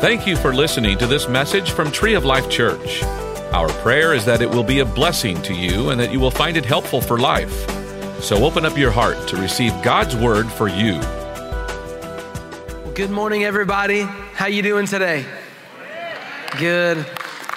Thank you for listening to this message from Tree of Life Church. Our prayer is that it will be a blessing to you and that you will find it helpful for life. So open up your heart to receive God's word for you. Good morning, everybody. How you doing today? Good.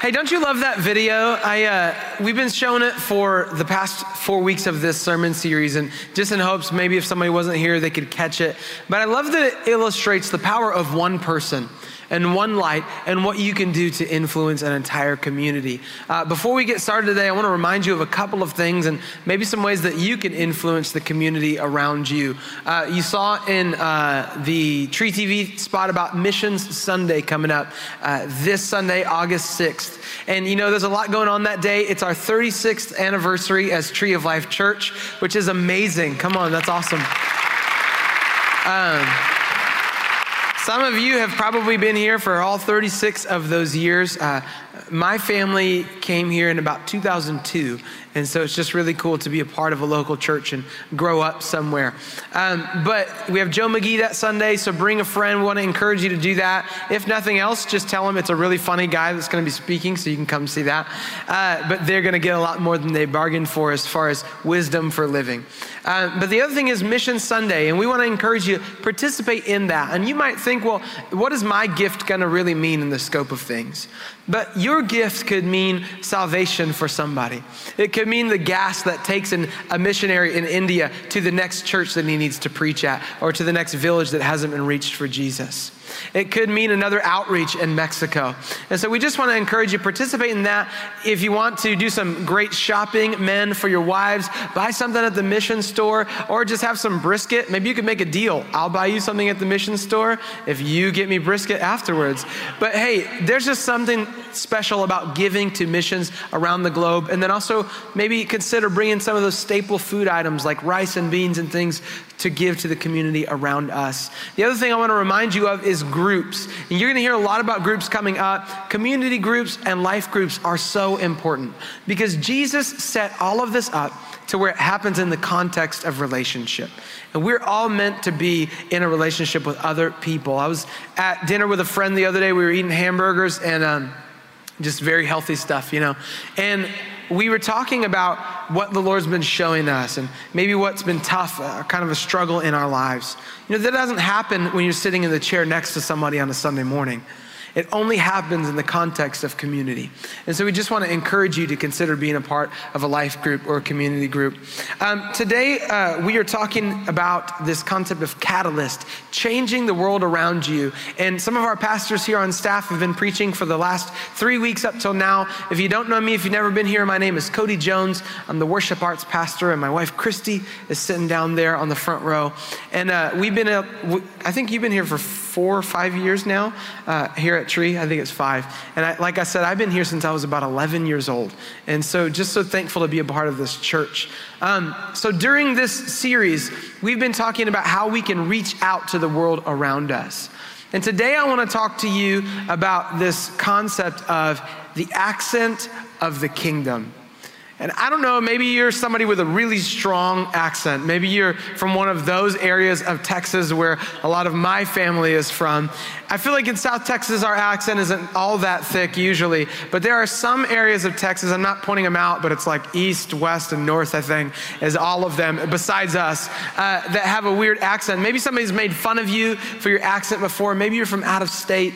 Hey, don't you love that video? I uh, we've been showing it for the past four weeks of this sermon series, and just in hopes maybe if somebody wasn't here, they could catch it. But I love that it illustrates the power of one person and one light and what you can do to influence an entire community. Uh, before we get started today, I want to remind you of a couple of things and maybe some ways that you can influence the community around you. Uh, you saw in uh, the Tree TV spot about Missions Sunday coming up uh, this Sunday, August 6th. And you know, there's a lot going on that day. It's our 36th anniversary as Tree of Life Church, which is amazing. Come on, that's awesome. Um, some of you have probably been here for all 36 of those years. Uh, my family came here in about 2002, and so it's just really cool to be a part of a local church and grow up somewhere. Um, but we have Joe McGee that Sunday, so bring a friend. We want to encourage you to do that. If nothing else, just tell him it's a really funny guy that's going to be speaking, so you can come see that. Uh, but they're going to get a lot more than they bargained for as far as wisdom for living. Uh, but the other thing is Mission Sunday, and we want to encourage you to participate in that. And you might think, well, what is my gift going to really mean in the scope of things? But your gift could mean salvation for somebody. It could mean the gas that takes an, a missionary in India to the next church that he needs to preach at, or to the next village that hasn't been reached for Jesus. It could mean another outreach in Mexico. And so we just want to encourage you to participate in that. If you want to do some great shopping, men for your wives, buy something at the mission store or just have some brisket. Maybe you could make a deal. I'll buy you something at the mission store if you get me brisket afterwards. But hey, there's just something special about giving to missions around the globe. And then also maybe consider bringing some of those staple food items like rice and beans and things to give to the community around us. The other thing I want to remind you of is groups. And you're going to hear a lot about groups coming up. Community groups and life groups are so important because Jesus set all of this up to where it happens in the context of relationship. And we're all meant to be in a relationship with other people. I was at dinner with a friend the other day. We were eating hamburgers and um, just very healthy stuff, you know. And we were talking about what the Lord's been showing us and maybe what's been tough, uh, kind of a struggle in our lives. You know, that doesn't happen when you're sitting in the chair next to somebody on a Sunday morning. It only happens in the context of community. And so we just want to encourage you to consider being a part of a life group or a community group. Um, today, uh, we are talking about this concept of catalyst, changing the world around you. And some of our pastors here on staff have been preaching for the last three weeks up till now. If you don't know me, if you've never been here, my name is Cody Jones. I'm the worship arts pastor, and my wife Christy is sitting down there on the front row. And uh, we've been, uh, I think you've been here for four or five years now uh, here at Tree. I think it's five. And I, like I said, I've been here since I was about 11 years old. And so just so thankful to be a part of this church. Um, so during this series, we've been talking about how we can reach out to the world around us. And today I want to talk to you about this concept of the accent of the kingdom. And I don't know, maybe you're somebody with a really strong accent. Maybe you're from one of those areas of Texas where a lot of my family is from. I feel like in South Texas, our accent isn't all that thick usually, but there are some areas of Texas, I'm not pointing them out, but it's like east, west, and north, I think, is all of them, besides us, uh, that have a weird accent. Maybe somebody's made fun of you for your accent before. Maybe you're from out of state.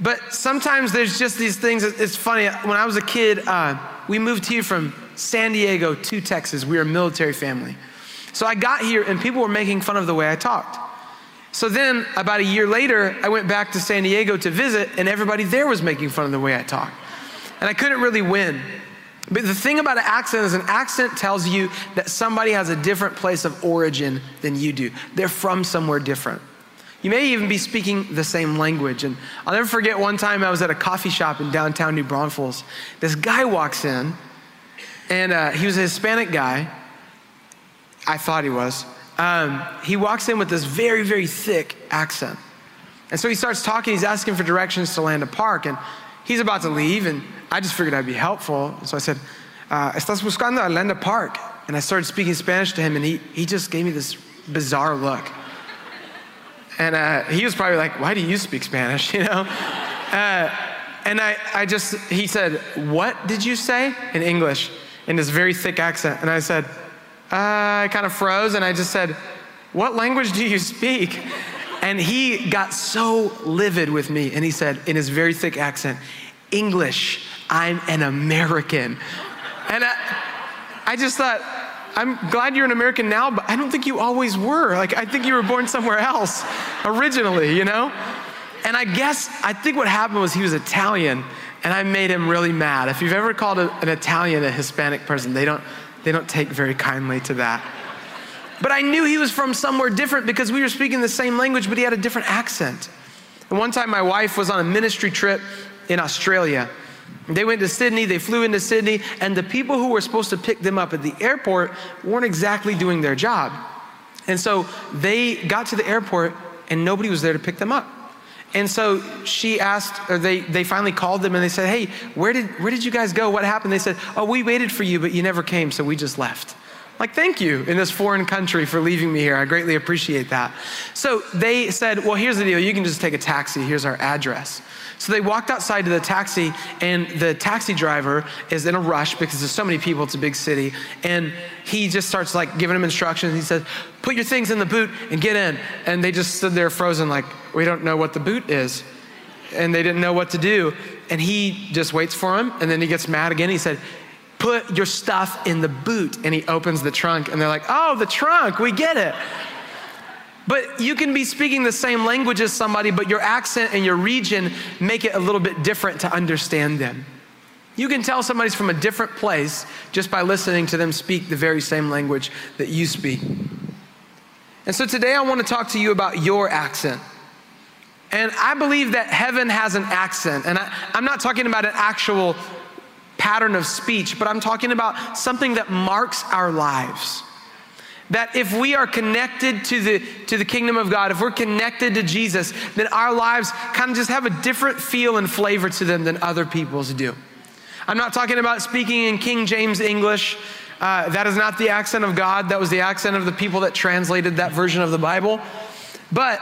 But sometimes there's just these things. It's funny. When I was a kid, uh, we moved here from San Diego to Texas. We are a military family. So I got here and people were making fun of the way I talked. So then, about a year later, I went back to San Diego to visit, and everybody there was making fun of the way I talked. And I couldn't really win. But the thing about an accent is an accent tells you that somebody has a different place of origin than you do. They're from somewhere different. You may even be speaking the same language. And I'll never forget one time I was at a coffee shop in downtown New Braunfels. This guy walks in, and uh, he was a Hispanic guy. I thought he was. Um, he walks in with this very, very thick accent. And so he starts talking. He's asking for directions to Landa Park. And he's about to leave. And I just figured I'd be helpful. So I said, uh, Estás buscando a Park? And I started speaking Spanish to him. And he, he just gave me this bizarre look. And uh, he was probably like, Why do you speak Spanish? You know? Uh, and I, I just, he said, What did you say? In English, in this very thick accent. And I said, uh, I kind of froze and I just said, What language do you speak? And he got so livid with me. And he said, in his very thick accent, English, I'm an American. And I, I just thought, I'm glad you're an American now, but I don't think you always were. Like, I think you were born somewhere else originally, you know? And I guess, I think what happened was he was Italian, and I made him really mad. If you've ever called a, an Italian a Hispanic person, they don't, they don't take very kindly to that. But I knew he was from somewhere different because we were speaking the same language, but he had a different accent. And one time, my wife was on a ministry trip in Australia. They went to Sydney, they flew into Sydney, and the people who were supposed to pick them up at the airport weren't exactly doing their job. And so they got to the airport and nobody was there to pick them up. And so she asked, or they, they finally called them and they said, Hey, where did, where did you guys go? What happened? They said, Oh, we waited for you, but you never came, so we just left. Like, thank you in this foreign country for leaving me here. I greatly appreciate that. So they said, Well, here's the deal. You can just take a taxi. Here's our address. So they walked outside to the taxi, and the taxi driver is in a rush because there's so many people, it's a big city. And he just starts like giving them instructions. He says, Put your things in the boot and get in. And they just stood there frozen, like, We don't know what the boot is. And they didn't know what to do. And he just waits for him, and then he gets mad again. He said, Put your stuff in the boot. And he opens the trunk, and they're like, Oh, the trunk, we get it. But you can be speaking the same language as somebody, but your accent and your region make it a little bit different to understand them. You can tell somebody's from a different place just by listening to them speak the very same language that you speak. And so today I want to talk to you about your accent. And I believe that heaven has an accent. And I, am not talking about an actual pattern of speech, but I'm talking about something that marks our lives. That if we are connected to the, to the kingdom of God, if we're connected to Jesus, then our lives kind of just have a different feel and flavor to them than other people's do. I'm not talking about speaking in King James English. Uh, that is not the accent of God. That was the accent of the people that translated that version of the Bible. But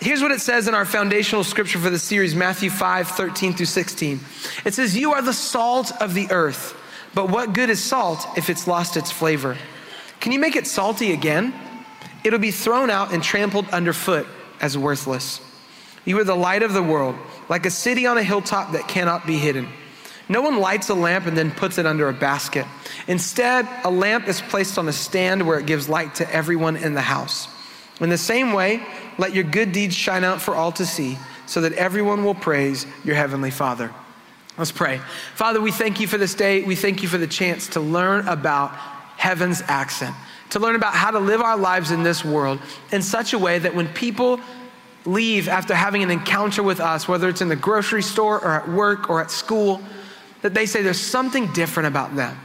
here's what it says in our foundational scripture for the series Matthew 5 13 through 16. It says, You are the salt of the earth, but what good is salt if it's lost its flavor? Can you make it salty again? It'll be thrown out and trampled underfoot as worthless. You are the light of the world, like a city on a hilltop that cannot be hidden. No one lights a lamp and then puts it under a basket. Instead, a lamp is placed on a stand where it gives light to everyone in the house. In the same way, let your good deeds shine out for all to see, so that everyone will praise your heavenly Father. Let's pray. Father, we thank you for this day. We thank you for the chance to learn about heaven's accent, to learn about how to live our lives in this world in such a way that when people leave after having an encounter with us, whether it's in the grocery store or at work or at school, that they say there's something different about them.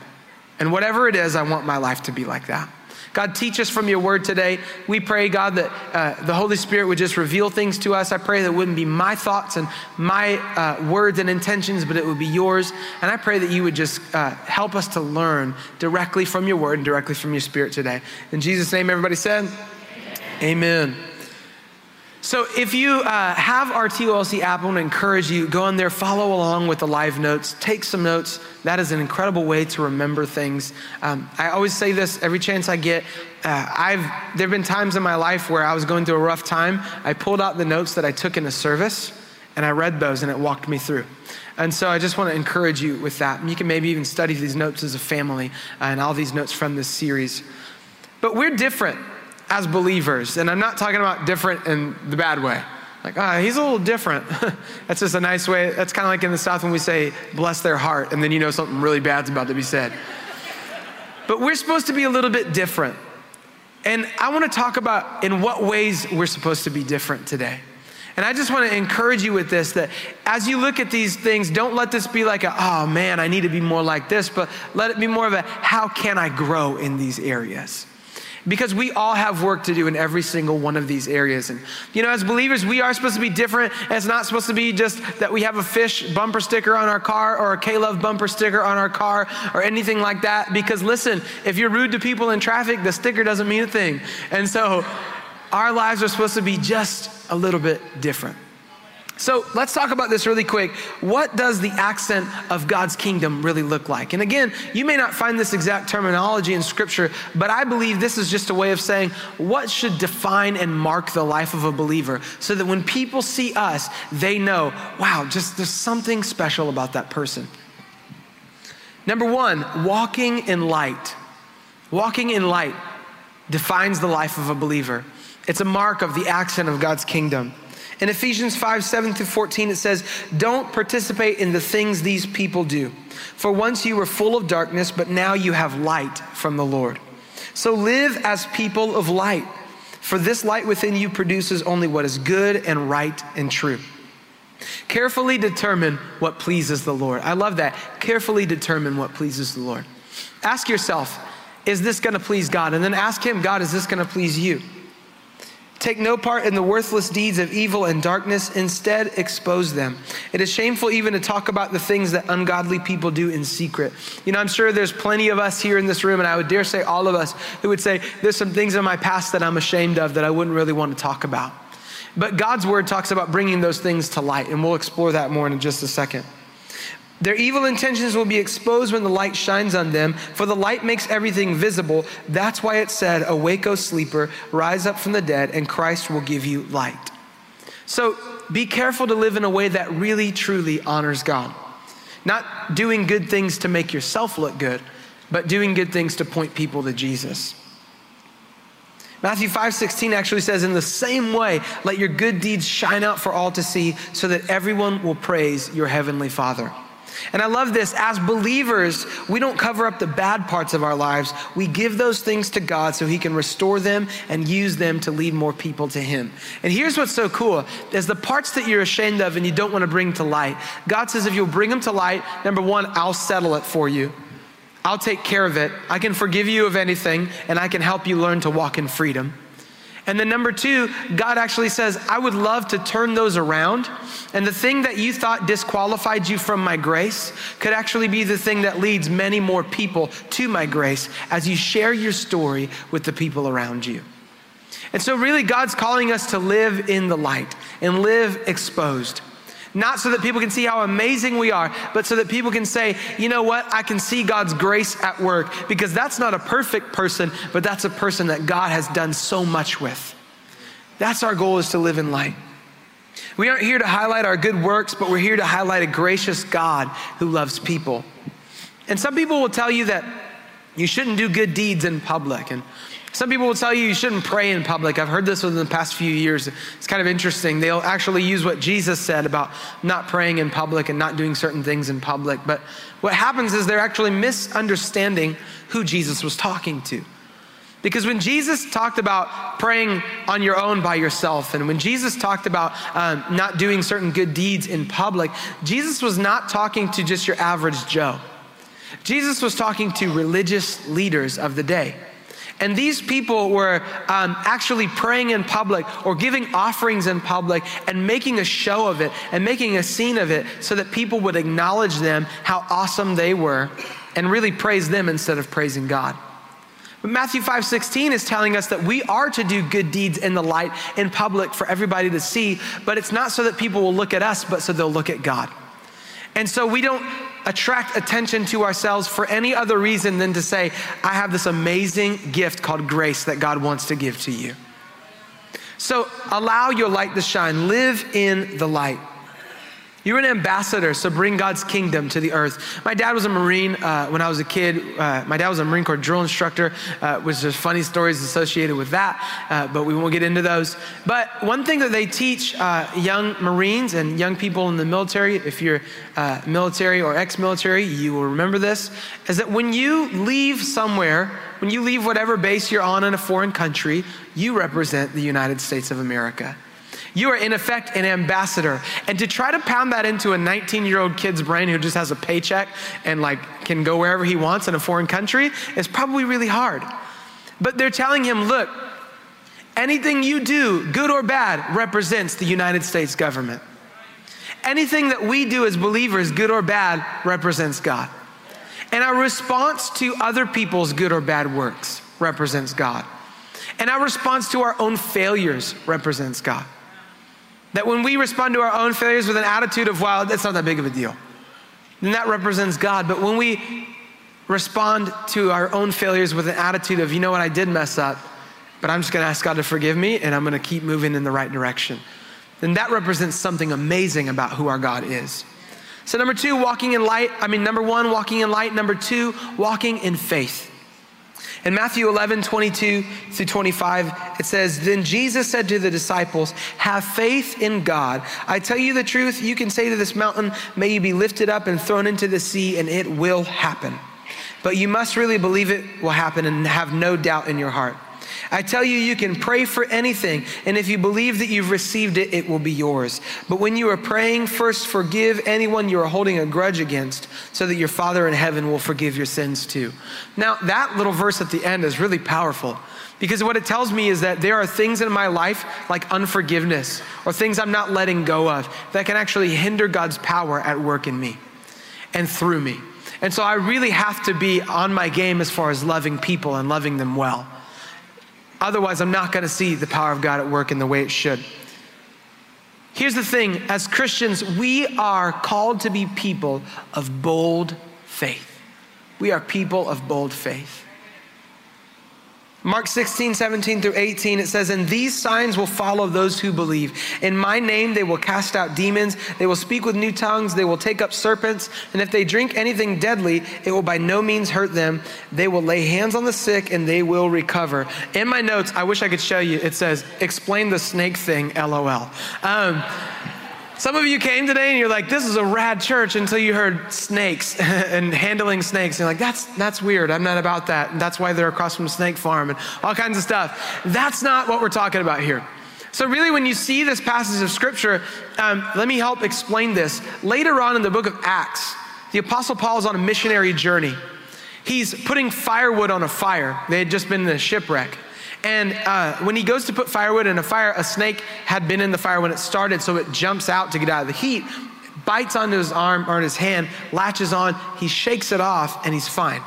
And whatever it is, I want my life to be like that. God, teach us from your word today. We pray, God, that uh, the Holy Spirit would just reveal things to us. I pray that it wouldn't be my thoughts and my uh, words and intentions, but it would be yours. And I pray that you would just uh, help us to learn directly from your word and directly from your spirit today. In Jesus' name, everybody said, Amen. Amen. So if you uh, have our TOLC app, I want to encourage you, go in there, follow along with the live notes, take some notes. That is an incredible way to remember things. Um, I always say this every chance I get. Uh, I've, there have been times in my life where I was going through a rough time. I pulled out the notes that I took in a service and I read those and it walked me through. And so I just want to encourage you with that. You can maybe even study these notes as a family uh, and all these notes from this series. But we're different as believers. And I'm not talking about different in the bad way. Like, ah, oh, he's a little different. that's just a nice way. That's kind of like in the South when we say, bless their heart, and then you know something really bad's about to be said. but we're supposed to be a little bit different. And I want to talk about in what ways we're supposed to be different today. And I just want to encourage you with this that as you look at these things, don't let this be like a, oh man, I need to be more like this, but let it be more of a, how can I grow in these areas? Because we all have work to do in every single one of these areas. And, you know, as believers, we are supposed to be different. It's not supposed to be just that we have a fish bumper sticker on our car or a K-Love bumper sticker on our car or anything like that. Because listen, if you're rude to people in traffic, the sticker doesn't mean a thing. And so, our lives are supposed to be just a little bit different. So let's talk about this really quick. What does the accent of God's kingdom really look like? And again, you may not find this exact terminology in scripture, but I believe this is just a way of saying what should define and mark the life of a believer so that when people see us, they know, wow, just there's something special about that person. Number one, walking in light. Walking in light defines the life of a believer. It's a mark of the accent of God's kingdom. In Ephesians 5 7 through 14, it says, Don't participate in the things these people do. For once you were full of darkness, but now you have light from the Lord. So live as people of light, for this light within you produces only what is good and right and true. Carefully determine what pleases the Lord. I love that. Carefully determine what pleases the Lord. Ask yourself, is this going to please God? And then ask Him, God, is this going to please you? Take no part in the worthless deeds of evil and darkness, instead, expose them. It is shameful even to talk about the things that ungodly people do in secret. You know, I'm sure there's plenty of us here in this room, and I would dare say all of us who would say, There's some things in my past that I'm ashamed of that I wouldn't really want to talk about. But God's word talks about bringing those things to light, and we'll explore that more in just a second. Their evil intentions will be exposed when the light shines on them, for the light makes everything visible. That's why it said, Awake, O sleeper, rise up from the dead, and Christ will give you light. So be careful to live in a way that really, truly honors God. Not doing good things to make yourself look good, but doing good things to point people to Jesus. Matthew 5 16 actually says, In the same way, let your good deeds shine out for all to see, so that everyone will praise your heavenly Father. And I love this. As believers, we don't cover up the bad parts of our lives. We give those things to God so He can restore them and use them to lead more people to Him. And here's what's so cool is the parts that you're ashamed of and you don't want to bring to light. God says, if you'll bring them to light, number one, I'll settle it for you. I'll take care of it. I can forgive you of anything, and I can help you learn to walk in freedom. And then number two, God actually says, I would love to turn those around. And the thing that you thought disqualified you from my grace could actually be the thing that leads many more people to my grace as you share your story with the people around you. And so, really, God's calling us to live in the light and live exposed. Not so that people can see how amazing we are, but so that people can say, you know what, I can see God's grace at work because that's not a perfect person, but that's a person that God has done so much with. That's our goal is to live in light. We aren't here to highlight our good works, but we're here to highlight a gracious God who loves people. And some people will tell you that you shouldn't do good deeds in public. And some people will tell you you shouldn't pray in public. I've heard this within the past few years. It's kind of interesting. They'll actually use what Jesus said about not praying in public and not doing certain things in public. But what happens is they're actually misunderstanding who Jesus was talking to. Because when Jesus talked about praying on your own by yourself, and when Jesus talked about um, not doing certain good deeds in public, Jesus was not talking to just your average Joe. Jesus was talking to religious leaders of the day. And these people were um, actually praying in public or giving offerings in public and making a show of it and making a scene of it so that people would acknowledge them, how awesome they were, and really praise them instead of praising God. But Matthew 5 16 is telling us that we are to do good deeds in the light, in public, for everybody to see, but it's not so that people will look at us, but so they'll look at God. And so we don't attract attention to ourselves for any other reason than to say, I have this amazing gift called grace that God wants to give to you. So allow your light to shine, live in the light. You're an ambassador, so bring God's kingdom to the earth. My dad was a Marine uh, when I was a kid. Uh, my dad was a Marine Corps drill instructor, uh, which there's funny stories associated with that, uh, but we won't get into those. But one thing that they teach uh, young Marines and young people in the military, if you're uh, military or ex military, you will remember this, is that when you leave somewhere, when you leave whatever base you're on in a foreign country, you represent the United States of America. You are, in effect, an ambassador. And to try to pound that into a 19 year old kid's brain who just has a paycheck and like can go wherever he wants in a foreign country is probably really hard. But they're telling him, look, anything you do, good or bad, represents the United States government. Anything that we do as believers, good or bad, represents God. And our response to other people's good or bad works represents God. And our response to our own failures represents God. That when we respond to our own failures with an attitude of, wow, that's not that big of a deal, then that represents God. But when we respond to our own failures with an attitude of, you know what, I did mess up, but I'm just gonna ask God to forgive me and I'm gonna keep moving in the right direction, then that represents something amazing about who our God is. So, number two, walking in light. I mean, number one, walking in light. Number two, walking in faith. In Matthew 11, 22 through 25, it says, Then Jesus said to the disciples, Have faith in God. I tell you the truth, you can say to this mountain, May you be lifted up and thrown into the sea, and it will happen. But you must really believe it will happen and have no doubt in your heart. I tell you, you can pray for anything, and if you believe that you've received it, it will be yours. But when you are praying, first forgive anyone you are holding a grudge against, so that your Father in heaven will forgive your sins too. Now, that little verse at the end is really powerful. Because what it tells me is that there are things in my life, like unforgiveness, or things I'm not letting go of, that can actually hinder God's power at work in me and through me. And so I really have to be on my game as far as loving people and loving them well. Otherwise, I'm not going to see the power of God at work in the way it should. Here's the thing as Christians, we are called to be people of bold faith. We are people of bold faith. Mark 16, 17 through 18, it says, And these signs will follow those who believe. In my name, they will cast out demons. They will speak with new tongues. They will take up serpents. And if they drink anything deadly, it will by no means hurt them. They will lay hands on the sick and they will recover. In my notes, I wish I could show you, it says, Explain the snake thing, lol. Um, some of you came today and you're like, this is a rad church until you heard snakes and handling snakes. And you're like, that's, that's weird. I'm not about that. And that's why they're across from the Snake Farm and all kinds of stuff. That's not what we're talking about here. So, really, when you see this passage of scripture, um, let me help explain this. Later on in the book of Acts, the Apostle Paul is on a missionary journey. He's putting firewood on a fire. They had just been in a shipwreck. And uh, when he goes to put firewood in a fire, a snake had been in the fire when it started, so it jumps out to get out of the heat, bites onto his arm or his hand, latches on, he shakes it off, and he's fine.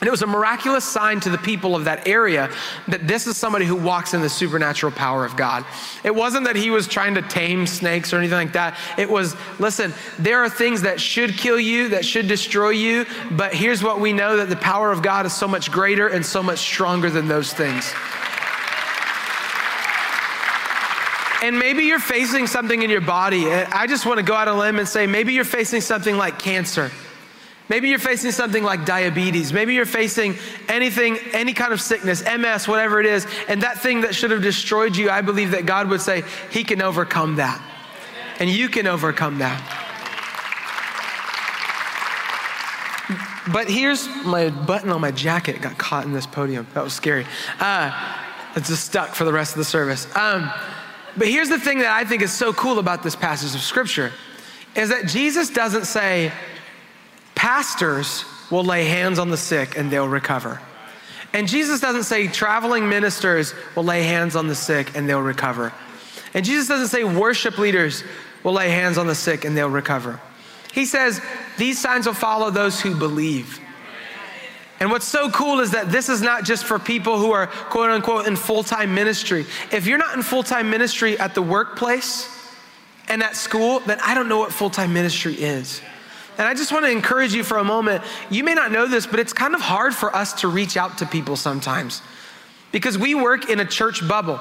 And it was a miraculous sign to the people of that area that this is somebody who walks in the supernatural power of God. It wasn't that he was trying to tame snakes or anything like that. It was, listen, there are things that should kill you, that should destroy you, but here's what we know that the power of God is so much greater and so much stronger than those things. And maybe you're facing something in your body. I just want to go out on a limb and say maybe you're facing something like cancer. Maybe you're facing something like diabetes. Maybe you're facing anything, any kind of sickness, MS, whatever it is, and that thing that should have destroyed you, I believe that God would say, He can overcome that. And you can overcome that. But here's my button on my jacket got caught in this podium. That was scary. Uh, it's just stuck for the rest of the service. Um, but here's the thing that I think is so cool about this passage of scripture is that Jesus doesn't say, Pastors will lay hands on the sick and they'll recover. And Jesus doesn't say traveling ministers will lay hands on the sick and they'll recover. And Jesus doesn't say worship leaders will lay hands on the sick and they'll recover. He says these signs will follow those who believe. And what's so cool is that this is not just for people who are quote unquote in full time ministry. If you're not in full time ministry at the workplace and at school, then I don't know what full time ministry is. And I just want to encourage you for a moment. You may not know this, but it's kind of hard for us to reach out to people sometimes because we work in a church bubble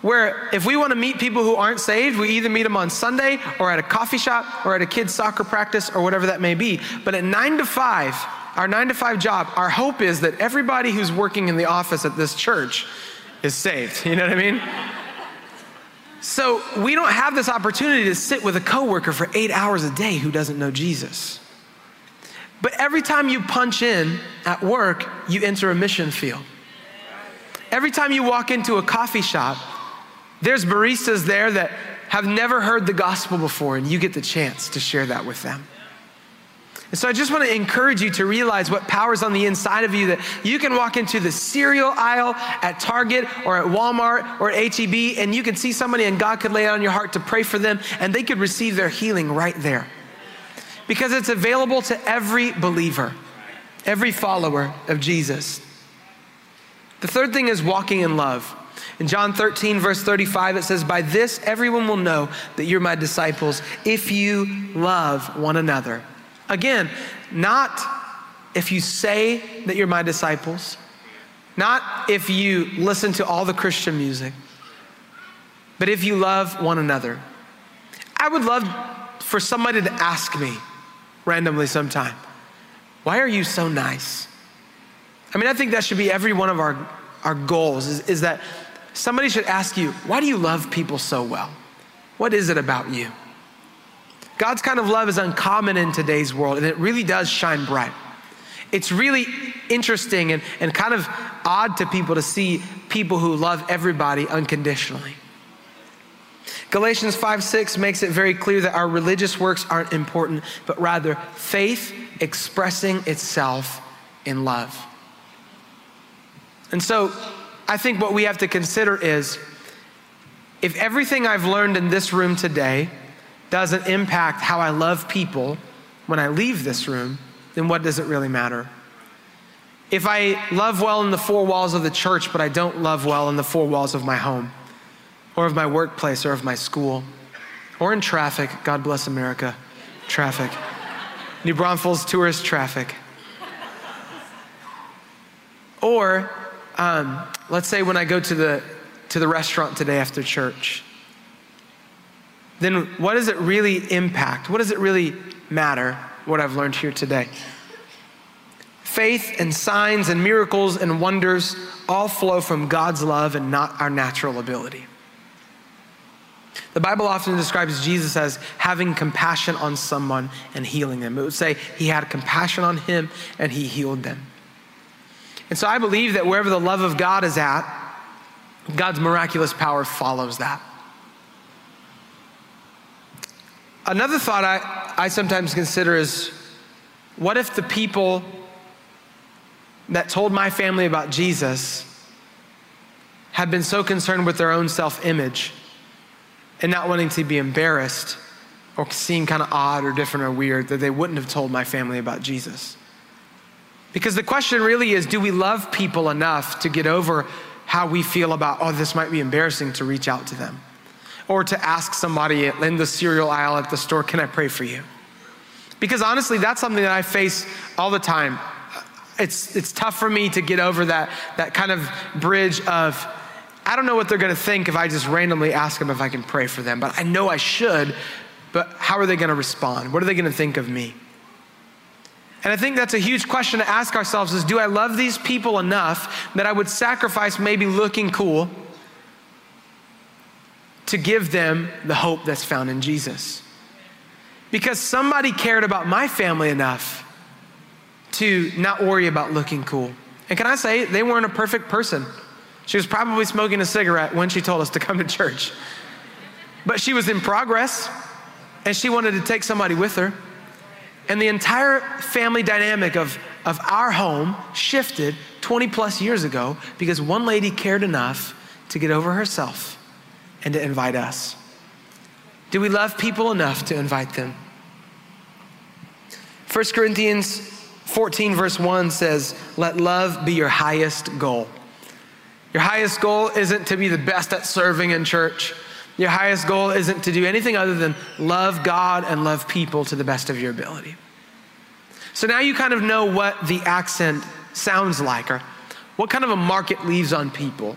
where if we want to meet people who aren't saved, we either meet them on Sunday or at a coffee shop or at a kid's soccer practice or whatever that may be. But at nine to five, our nine to five job, our hope is that everybody who's working in the office at this church is saved. You know what I mean? So we don't have this opportunity to sit with a coworker for eight hours a day who doesn't know Jesus. But every time you punch in at work, you enter a mission field. Every time you walk into a coffee shop, there's baristas there that have never heard the gospel before, and you get the chance to share that with them. And so I just want to encourage you to realize what power is on the inside of you that you can walk into the cereal aisle at Target or at Walmart or at HEB and you can see somebody and God could lay it on your heart to pray for them and they could receive their healing right there. Because it's available to every believer, every follower of Jesus. The third thing is walking in love. In John 13, verse 35, it says, By this everyone will know that you're my disciples if you love one another. Again, not if you say that you're my disciples, not if you listen to all the Christian music, but if you love one another. I would love for somebody to ask me randomly sometime, Why are you so nice? I mean, I think that should be every one of our, our goals is, is that somebody should ask you, Why do you love people so well? What is it about you? God's kind of love is uncommon in today's world, and it really does shine bright. It's really interesting and, and kind of odd to people to see people who love everybody unconditionally. Galatians 5 6 makes it very clear that our religious works aren't important, but rather faith expressing itself in love. And so I think what we have to consider is if everything I've learned in this room today doesn't impact how I love people when I leave this room, then what does it really matter? If I love well in the four walls of the church, but I don't love well in the four walls of my home, or of my workplace, or of my school, or in traffic, God bless America, traffic, New Braunfels tourist traffic. Or um, let's say when I go to the, to the restaurant today after church, then what does it really impact? What does it really matter, what I've learned here today? Faith and signs and miracles and wonders all flow from God's love and not our natural ability. The Bible often describes Jesus as having compassion on someone and healing them. It would say he had compassion on him and he healed them. And so I believe that wherever the love of God is at, God's miraculous power follows that. Another thought I, I sometimes consider is what if the people that told my family about Jesus had been so concerned with their own self image and not wanting to be embarrassed or seem kind of odd or different or weird that they wouldn't have told my family about Jesus? Because the question really is do we love people enough to get over how we feel about, oh, this might be embarrassing to reach out to them? Or to ask somebody in the cereal aisle at the store, can I pray for you? Because honestly, that's something that I face all the time. It's, it's tough for me to get over that, that kind of bridge of, I don't know what they're gonna think if I just randomly ask them if I can pray for them, but I know I should, but how are they gonna respond? What are they gonna think of me? And I think that's a huge question to ask ourselves is do I love these people enough that I would sacrifice maybe looking cool to give them the hope that's found in Jesus? Because somebody cared about my family enough to not worry about looking cool. And can I say, they weren't a perfect person. She was probably smoking a cigarette when she told us to come to church. But she was in progress and she wanted to take somebody with her. And the entire family dynamic of, of our home shifted 20 plus years ago because one lady cared enough to get over herself and to invite us. Do we love people enough to invite them? 1 Corinthians 14, verse 1 says, Let love be your highest goal. Your highest goal isn't to be the best at serving in church. Your highest goal isn't to do anything other than love God and love people to the best of your ability. So now you kind of know what the accent sounds like or what kind of a mark it leaves on people.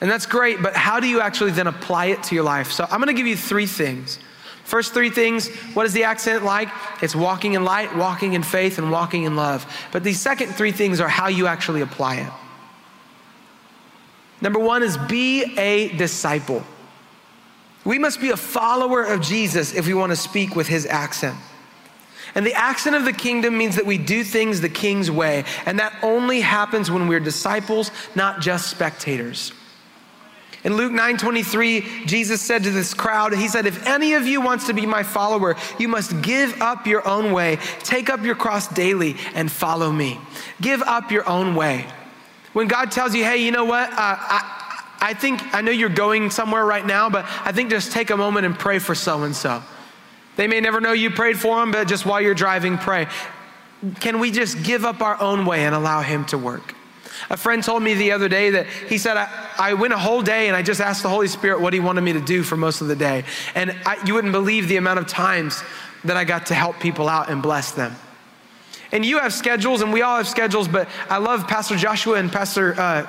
And that's great, but how do you actually then apply it to your life? So I'm gonna give you three things. First three things, what is the accent like? It's walking in light, walking in faith, and walking in love. But the second three things are how you actually apply it. Number one is be a disciple. We must be a follower of Jesus if we want to speak with his accent. And the accent of the kingdom means that we do things the king's way. And that only happens when we're disciples, not just spectators. In Luke 9 23, Jesus said to this crowd, He said, If any of you wants to be my follower, you must give up your own way, take up your cross daily, and follow me. Give up your own way. When God tells you, Hey, you know what? Uh, I, I think, I know you're going somewhere right now, but I think just take a moment and pray for so and so. They may never know you prayed for them, but just while you're driving, pray. Can we just give up our own way and allow Him to work? A friend told me the other day that he said, I, I went a whole day and I just asked the Holy Spirit what he wanted me to do for most of the day. And I, you wouldn't believe the amount of times that I got to help people out and bless them. And you have schedules, and we all have schedules, but I love Pastor Joshua and Pastor, uh,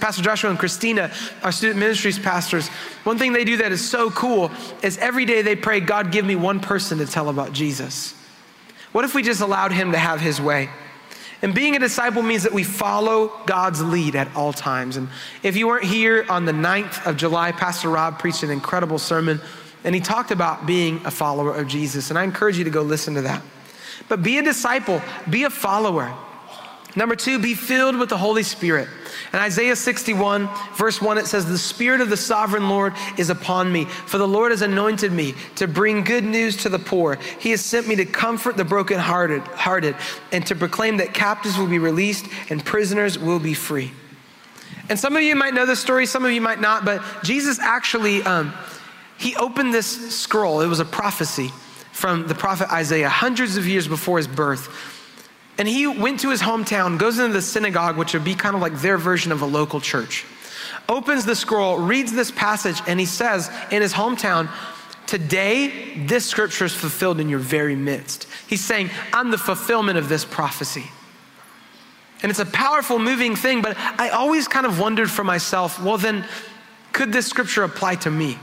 Pastor Joshua and Christina, our student ministries pastors. One thing they do that is so cool is every day they pray, God, give me one person to tell about Jesus. What if we just allowed him to have his way? And being a disciple means that we follow God's lead at all times. And if you weren't here on the 9th of July, Pastor Rob preached an incredible sermon, and he talked about being a follower of Jesus. And I encourage you to go listen to that. But be a disciple, be a follower. Number two, be filled with the Holy Spirit. In Isaiah 61, verse 1, it says, The Spirit of the sovereign Lord is upon me, for the Lord has anointed me to bring good news to the poor. He has sent me to comfort the brokenhearted hearted, and to proclaim that captives will be released and prisoners will be free. And some of you might know this story, some of you might not, but Jesus actually, um, he opened this scroll. It was a prophecy from the prophet Isaiah, hundreds of years before his birth. And he went to his hometown, goes into the synagogue, which would be kind of like their version of a local church, opens the scroll, reads this passage, and he says in his hometown, Today, this scripture is fulfilled in your very midst. He's saying, I'm the fulfillment of this prophecy. And it's a powerful, moving thing, but I always kind of wondered for myself, well, then, could this scripture apply to me?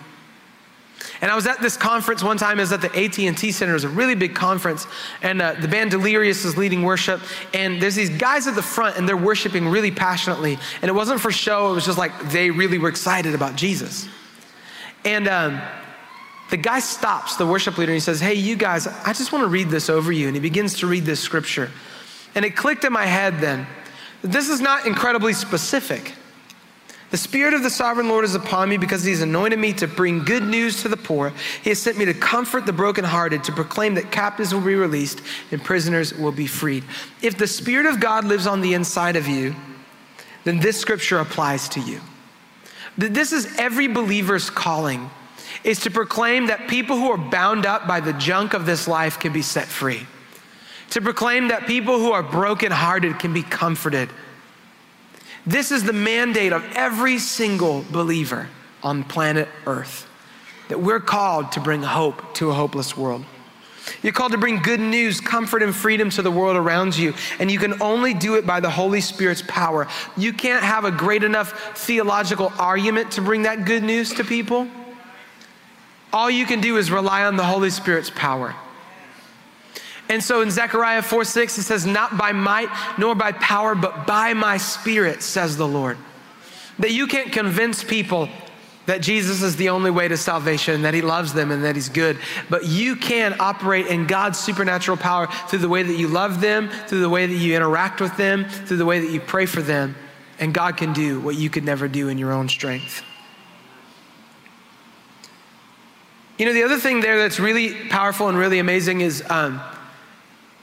And I was at this conference one time. It was at the AT&T Center. It was a really big conference, and uh, the band Delirious is leading worship. And there's these guys at the front, and they're worshiping really passionately. And it wasn't for show. It was just like they really were excited about Jesus. And um, the guy stops, the worship leader, and he says, "Hey, you guys, I just want to read this over you." And he begins to read this scripture, and it clicked in my head then. This is not incredibly specific. The Spirit of the sovereign Lord is upon me because He's anointed me to bring good news to the poor. He has sent me to comfort the brokenhearted, to proclaim that captives will be released and prisoners will be freed. If the Spirit of God lives on the inside of you, then this scripture applies to you. This is every believer's calling is to proclaim that people who are bound up by the junk of this life can be set free. To proclaim that people who are brokenhearted can be comforted this is the mandate of every single believer on planet Earth that we're called to bring hope to a hopeless world. You're called to bring good news, comfort, and freedom to the world around you. And you can only do it by the Holy Spirit's power. You can't have a great enough theological argument to bring that good news to people. All you can do is rely on the Holy Spirit's power. And so in Zechariah 4 6, it says, Not by might nor by power, but by my spirit, says the Lord. That you can't convince people that Jesus is the only way to salvation, that he loves them and that he's good. But you can operate in God's supernatural power through the way that you love them, through the way that you interact with them, through the way that you pray for them. And God can do what you could never do in your own strength. You know, the other thing there that's really powerful and really amazing is um,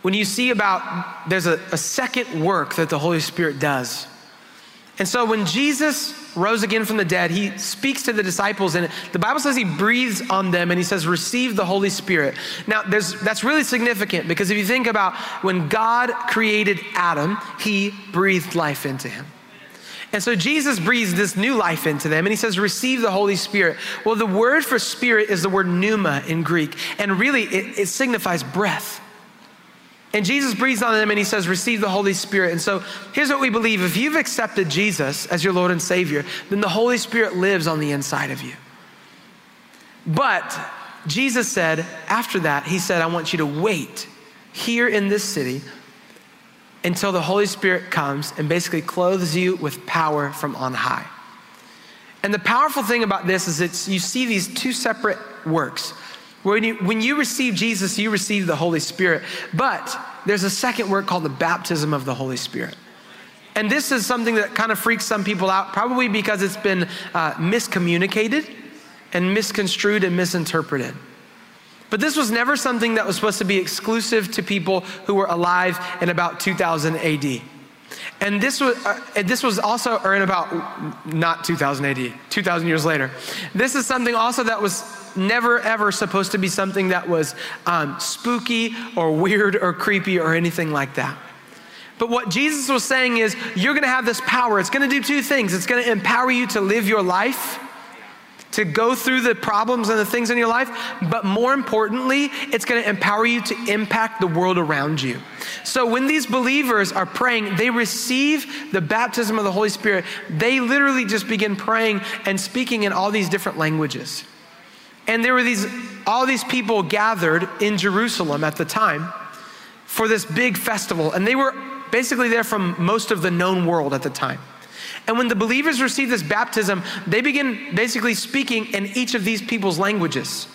when you see about there's a, a second work that the Holy Spirit does. And so when Jesus rose again from the dead, he speaks to the disciples, and the Bible says he breathes on them and he says, Receive the Holy Spirit. Now, that's really significant because if you think about when God created Adam, he breathed life into him. And so Jesus breathes this new life into them and he says, Receive the Holy Spirit. Well, the word for spirit is the word pneuma in Greek, and really it, it signifies breath. And Jesus breathes on them and he says, Receive the Holy Spirit. And so here's what we believe if you've accepted Jesus as your Lord and Savior, then the Holy Spirit lives on the inside of you. But Jesus said, after that, He said, I want you to wait here in this city until the Holy Spirit comes and basically clothes you with power from on high. And the powerful thing about this is that you see these two separate works. When you, when you receive Jesus, you receive the Holy Spirit. But there's a second word called the baptism of the Holy Spirit. And this is something that kind of freaks some people out, probably because it's been uh, miscommunicated and misconstrued and misinterpreted. But this was never something that was supposed to be exclusive to people who were alive in about 2000 AD. And this was, uh, this was also, or in about, not 2000 AD, 2000 years later. This is something also that was never ever supposed to be something that was um, spooky or weird or creepy or anything like that. But what Jesus was saying is, you're gonna have this power. It's gonna do two things. It's gonna empower you to live your life, to go through the problems and the things in your life, but more importantly, it's gonna empower you to impact the world around you. So when these believers are praying, they receive the baptism of the Holy Spirit. They literally just begin praying and speaking in all these different languages. And there were these all these people gathered in Jerusalem at the time for this big festival, and they were basically there from most of the known world at the time. And when the believers receive this baptism, they begin basically speaking in each of these people's languages.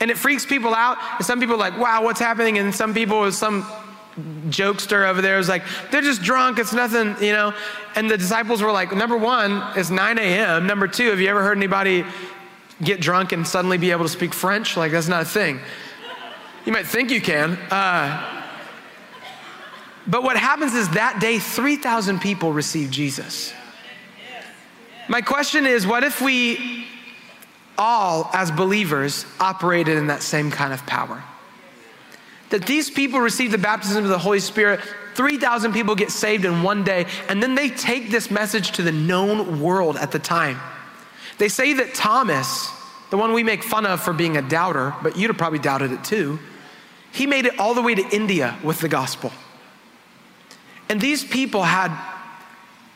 And it freaks people out. And some people are like, wow, what's happening? And some people, some jokester over there was like, they're just drunk. It's nothing, you know. And the disciples were like, number one, it's 9 a.m. Number two, have you ever heard anybody get drunk and suddenly be able to speak French? Like, that's not a thing. You might think you can. Uh, but what happens is that day, 3,000 people receive Jesus. My question is what if we all, as believers, operated in that same kind of power? That these people receive the baptism of the Holy Spirit, 3,000 people get saved in one day, and then they take this message to the known world at the time. They say that Thomas, the one we make fun of for being a doubter, but you'd have probably doubted it too, he made it all the way to India with the gospel. And these people had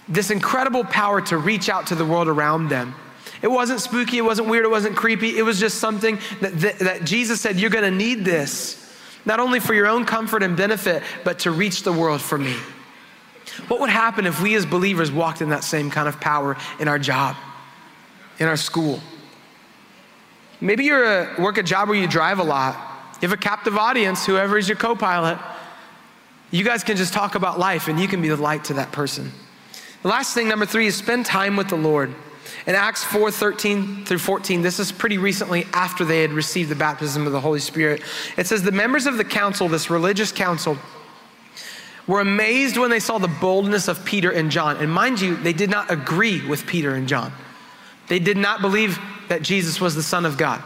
this incredible power to reach out to the world around them. It wasn't spooky, it wasn't weird, it wasn't creepy. It was just something that, that, that Jesus said, You're gonna need this, not only for your own comfort and benefit, but to reach the world for me. What would happen if we as believers walked in that same kind of power in our job, in our school? Maybe you're a, work a job where you drive a lot. You have a captive audience, whoever is your co pilot. You guys can just talk about life and you can be the light to that person. The last thing, number three, is spend time with the Lord. In Acts 4 13 through 14, this is pretty recently after they had received the baptism of the Holy Spirit. It says, The members of the council, this religious council, were amazed when they saw the boldness of Peter and John. And mind you, they did not agree with Peter and John. They did not believe that Jesus was the Son of God.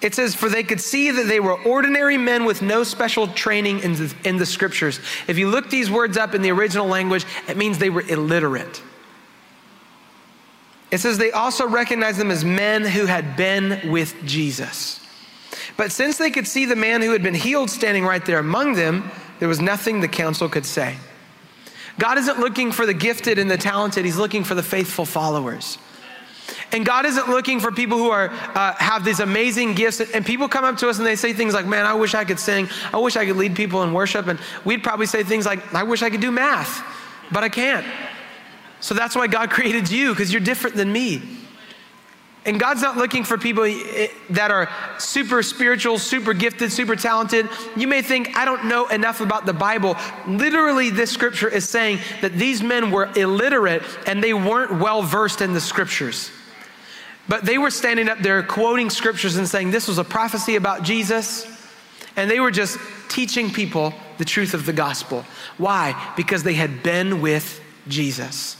It says, For they could see that they were ordinary men with no special training in the, in the scriptures. If you look these words up in the original language, it means they were illiterate. It says they also recognized them as men who had been with Jesus. But since they could see the man who had been healed standing right there among them, there was nothing the council could say. God isn't looking for the gifted and the talented, He's looking for the faithful followers. And God isn't looking for people who are uh, have these amazing gifts. And people come up to us and they say things like, "Man, I wish I could sing. I wish I could lead people in worship." And we'd probably say things like, "I wish I could do math, but I can't." So that's why God created you because you're different than me. And God's not looking for people that are super spiritual, super gifted, super talented. You may think, I don't know enough about the Bible. Literally, this scripture is saying that these men were illiterate and they weren't well versed in the scriptures. But they were standing up there quoting scriptures and saying this was a prophecy about Jesus. And they were just teaching people the truth of the gospel. Why? Because they had been with Jesus.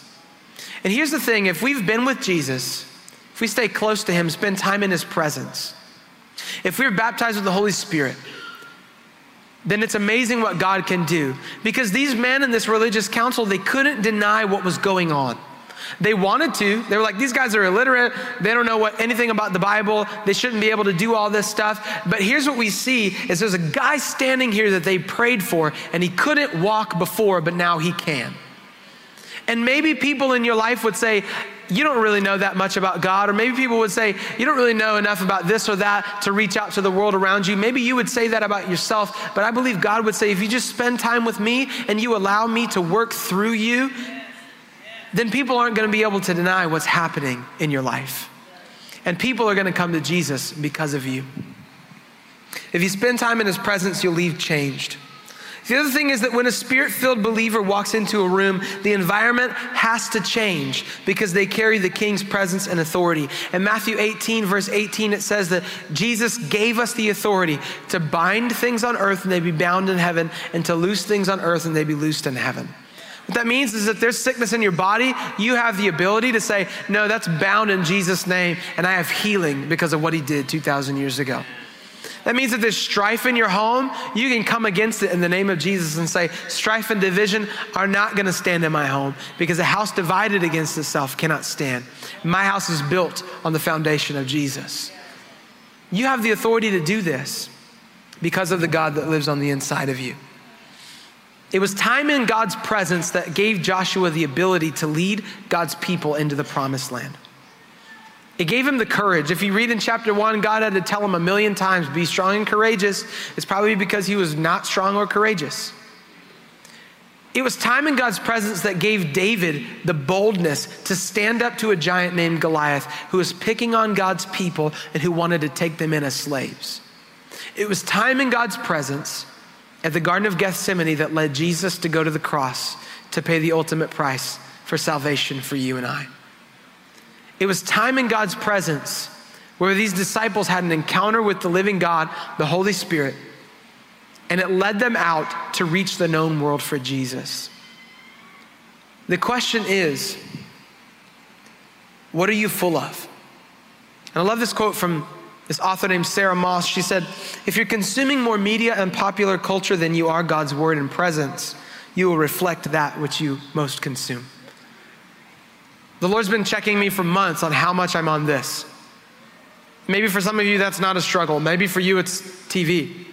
And here's the thing if we've been with Jesus, if we stay close to him, spend time in his presence, if we're baptized with the Holy Spirit, then it's amazing what God can do. Because these men in this religious council, they couldn't deny what was going on. They wanted to. They were like, these guys are illiterate. They don't know what, anything about the Bible. They shouldn't be able to do all this stuff. But here's what we see is there's a guy standing here that they prayed for, and he couldn't walk before, but now he can. And maybe people in your life would say, you don't really know that much about God. Or maybe people would say, you don't really know enough about this or that to reach out to the world around you. Maybe you would say that about yourself. But I believe God would say, if you just spend time with me and you allow me to work through you, then people aren't going to be able to deny what's happening in your life. And people are going to come to Jesus because of you. If you spend time in his presence, you'll leave changed. The other thing is that when a spirit filled believer walks into a room, the environment has to change because they carry the king's presence and authority. In Matthew 18, verse 18, it says that Jesus gave us the authority to bind things on earth and they be bound in heaven, and to loose things on earth and they be loosed in heaven. What that means is that there's sickness in your body, you have the ability to say, No, that's bound in Jesus' name, and I have healing because of what he did 2,000 years ago. That means that there's strife in your home, you can come against it in the name of Jesus and say, strife and division are not going to stand in my home because a house divided against itself cannot stand. My house is built on the foundation of Jesus. You have the authority to do this because of the God that lives on the inside of you. It was time in God's presence that gave Joshua the ability to lead God's people into the promised land. It gave him the courage. If you read in chapter one, God had to tell him a million times, be strong and courageous. It's probably because he was not strong or courageous. It was time in God's presence that gave David the boldness to stand up to a giant named Goliath who was picking on God's people and who wanted to take them in as slaves. It was time in God's presence at the Garden of Gethsemane that led Jesus to go to the cross to pay the ultimate price for salvation for you and I. It was time in God's presence where these disciples had an encounter with the living God, the Holy Spirit, and it led them out to reach the known world for Jesus. The question is, what are you full of? And I love this quote from this author named Sarah Moss. She said, If you're consuming more media and popular culture than you are God's word and presence, you will reflect that which you most consume. The Lord's been checking me for months on how much I'm on this. Maybe for some of you, that's not a struggle. Maybe for you, it's TV.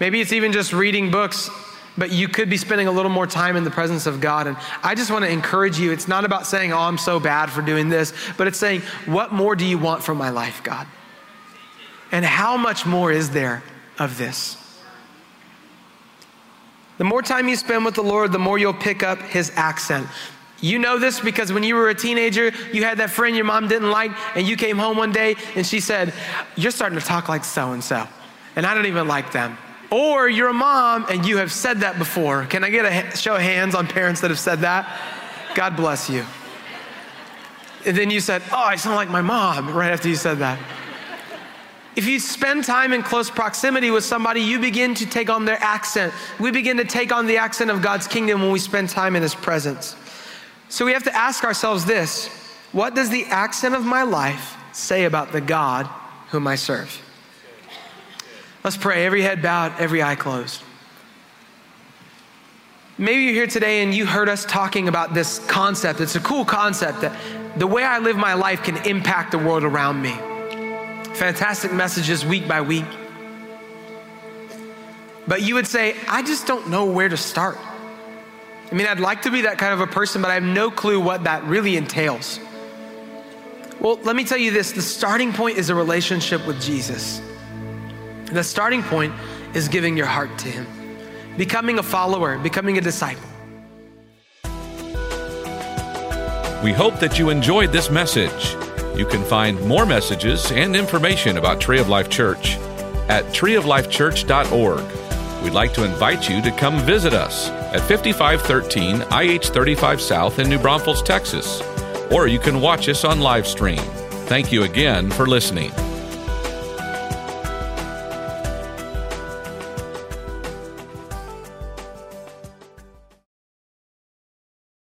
Maybe it's even just reading books, but you could be spending a little more time in the presence of God. And I just want to encourage you. It's not about saying, oh, I'm so bad for doing this, but it's saying, what more do you want from my life, God? And how much more is there of this? The more time you spend with the Lord, the more you'll pick up his accent. You know this because when you were a teenager, you had that friend your mom didn't like, and you came home one day and she said, You're starting to talk like so and so, and I don't even like them. Or you're a mom and you have said that before. Can I get a show of hands on parents that have said that? God bless you. And then you said, Oh, I sound like my mom right after you said that. If you spend time in close proximity with somebody, you begin to take on their accent. We begin to take on the accent of God's kingdom when we spend time in His presence. So we have to ask ourselves this what does the accent of my life say about the God whom I serve? Let's pray, every head bowed, every eye closed. Maybe you're here today and you heard us talking about this concept. It's a cool concept that the way I live my life can impact the world around me. Fantastic messages week by week. But you would say, I just don't know where to start. I mean, I'd like to be that kind of a person, but I have no clue what that really entails. Well, let me tell you this the starting point is a relationship with Jesus. The starting point is giving your heart to Him, becoming a follower, becoming a disciple. We hope that you enjoyed this message. You can find more messages and information about Tree of Life Church at treeoflifechurch.org. We'd like to invite you to come visit us at 5513 IH 35 South in New Braunfels, Texas, or you can watch us on live stream. Thank you again for listening.